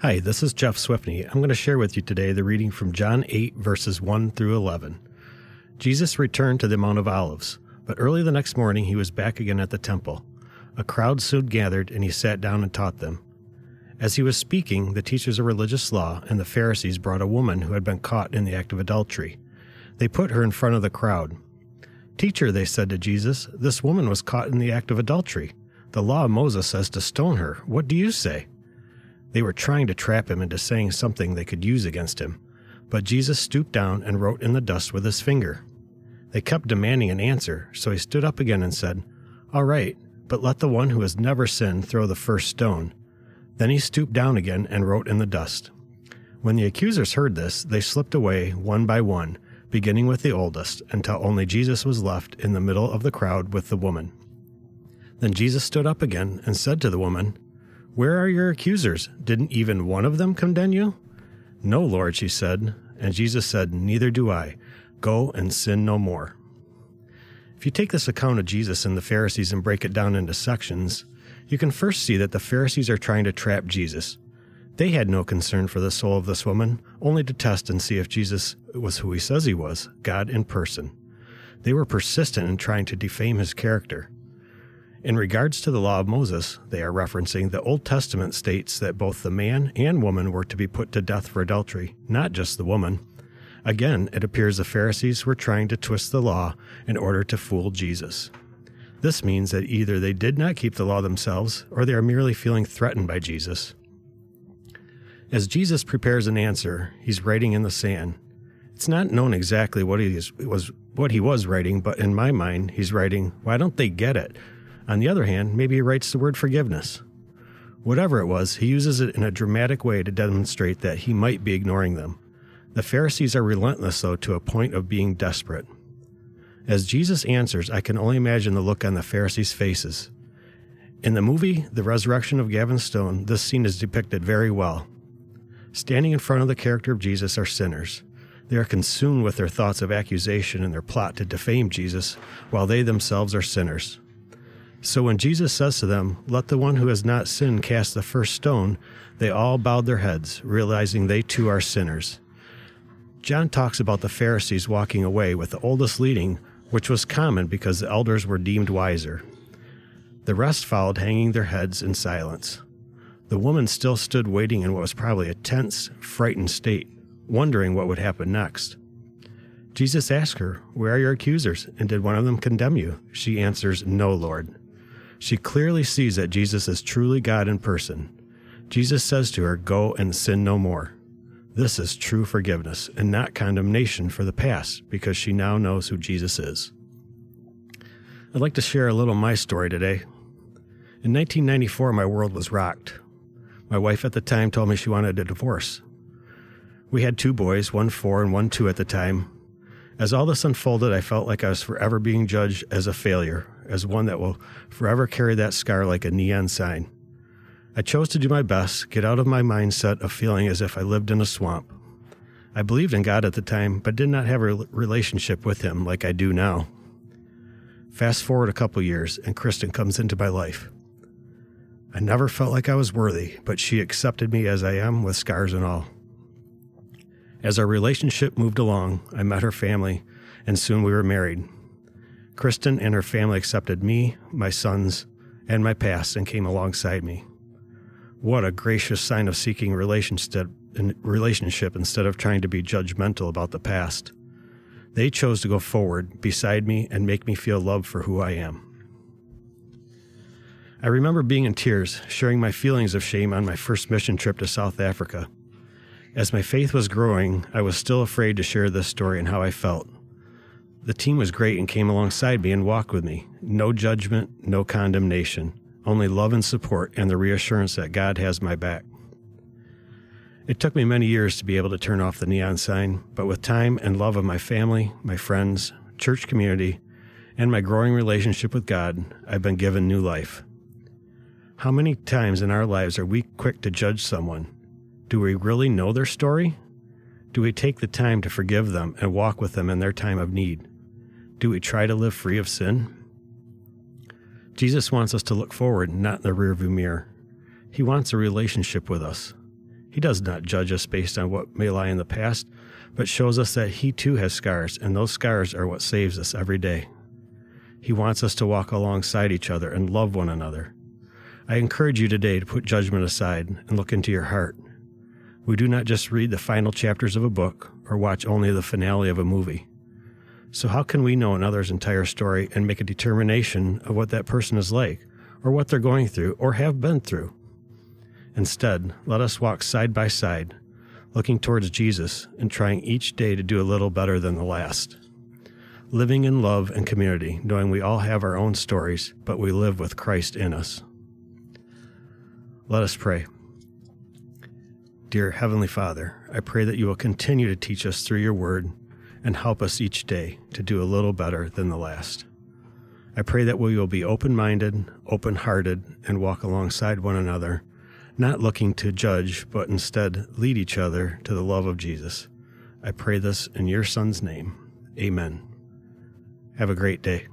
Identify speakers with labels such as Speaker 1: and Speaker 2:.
Speaker 1: Hi, this is Jeff Swiftney. I'm going to share with you today the reading from John 8, verses 1 through 11. Jesus returned to the Mount of Olives, but early the next morning he was back again at the temple. A crowd soon gathered, and he sat down and taught them. As he was speaking, the teachers of religious law and the Pharisees brought a woman who had been caught in the act of adultery. They put her in front of the crowd. Teacher, they said to Jesus, this woman was caught in the act of adultery. The law of Moses says to stone her. What do you say? They were trying to trap him into saying something they could use against him, but Jesus stooped down and wrote in the dust with his finger. They kept demanding an answer, so he stood up again and said, All right, but let the one who has never sinned throw the first stone. Then he stooped down again and wrote in the dust. When the accusers heard this, they slipped away one by one, beginning with the oldest, until only Jesus was left in the middle of the crowd with the woman. Then Jesus stood up again and said to the woman, Where are your accusers? Didn't even one of them condemn you? No, Lord, she said. And Jesus said, Neither do I. Go and sin no more. If you take this account of Jesus and the Pharisees and break it down into sections, you can first see that the Pharisees are trying to trap Jesus. They had no concern for the soul of this woman, only to test and see if Jesus was who he says he was, God in person. They were persistent in trying to defame his character. In regards to the law of Moses, they are referencing the Old Testament states that both the man and woman were to be put to death for adultery, not just the woman. Again, it appears the Pharisees were trying to twist the law in order to fool Jesus. This means that either they did not keep the law themselves or they are merely feeling threatened by Jesus. As Jesus prepares an answer, he's writing in the sand. It's not known exactly what he is, was what he was writing, but in my mind, he's writing, "Why don't they get it?" On the other hand, maybe he writes the word forgiveness. Whatever it was, he uses it in a dramatic way to demonstrate that he might be ignoring them. The Pharisees are relentless, though, to a point of being desperate. As Jesus answers, I can only imagine the look on the Pharisees' faces. In the movie The Resurrection of Gavin Stone, this scene is depicted very well. Standing in front of the character of Jesus are sinners. They are consumed with their thoughts of accusation and their plot to defame Jesus, while they themselves are sinners. So when Jesus says to them, Let the one who has not sinned cast the first stone, they all bowed their heads, realizing they too are sinners. John talks about the Pharisees walking away with the oldest leading, which was common because the elders were deemed wiser. The rest followed, hanging their heads in silence. The woman still stood waiting in what was probably a tense, frightened state, wondering what would happen next. Jesus asked her, Where are your accusers? And did one of them condemn you? She answers, No, Lord. She clearly sees that Jesus is truly God in person. Jesus says to her, Go and sin no more. This is true forgiveness and not condemnation for the past because she now knows who Jesus is. I'd like to share a little my story today. In 1994, my world was rocked. My wife at the time told me she wanted a divorce. We had two boys, one four and one two at the time. As all this unfolded, I felt like I was forever being judged as a failure, as one that will forever carry that scar like a neon sign. I chose to do my best, get out of my mindset of feeling as if I lived in a swamp. I believed in God at the time, but did not have a relationship with Him like I do now. Fast forward a couple years, and Kristen comes into my life. I never felt like I was worthy, but she accepted me as I am with scars and all. As our relationship moved along, I met her family, and soon we were married. Kristen and her family accepted me, my sons, and my past and came alongside me. What a gracious sign of seeking relationship, relationship instead of trying to be judgmental about the past. They chose to go forward beside me and make me feel loved for who I am. I remember being in tears, sharing my feelings of shame on my first mission trip to South Africa. As my faith was growing, I was still afraid to share this story and how I felt. The team was great and came alongside me and walked with me. No judgment, no condemnation, only love and support and the reassurance that God has my back. It took me many years to be able to turn off the neon sign, but with time and love of my family, my friends, church community, and my growing relationship with God, I've been given new life. How many times in our lives are we quick to judge someone? Do we really know their story? Do we take the time to forgive them and walk with them in their time of need? Do we try to live free of sin? Jesus wants us to look forward, not in the rearview mirror. He wants a relationship with us. He does not judge us based on what may lie in the past, but shows us that He too has scars, and those scars are what saves us every day. He wants us to walk alongside each other and love one another. I encourage you today to put judgment aside and look into your heart. We do not just read the final chapters of a book or watch only the finale of a movie. So, how can we know another's entire story and make a determination of what that person is like, or what they're going through, or have been through? Instead, let us walk side by side, looking towards Jesus and trying each day to do a little better than the last. Living in love and community, knowing we all have our own stories, but we live with Christ in us. Let us pray. Dear Heavenly Father, I pray that you will continue to teach us through your word and help us each day to do a little better than the last. I pray that we will be open minded, open hearted, and walk alongside one another, not looking to judge, but instead lead each other to the love of Jesus. I pray this in your Son's name. Amen. Have a great day.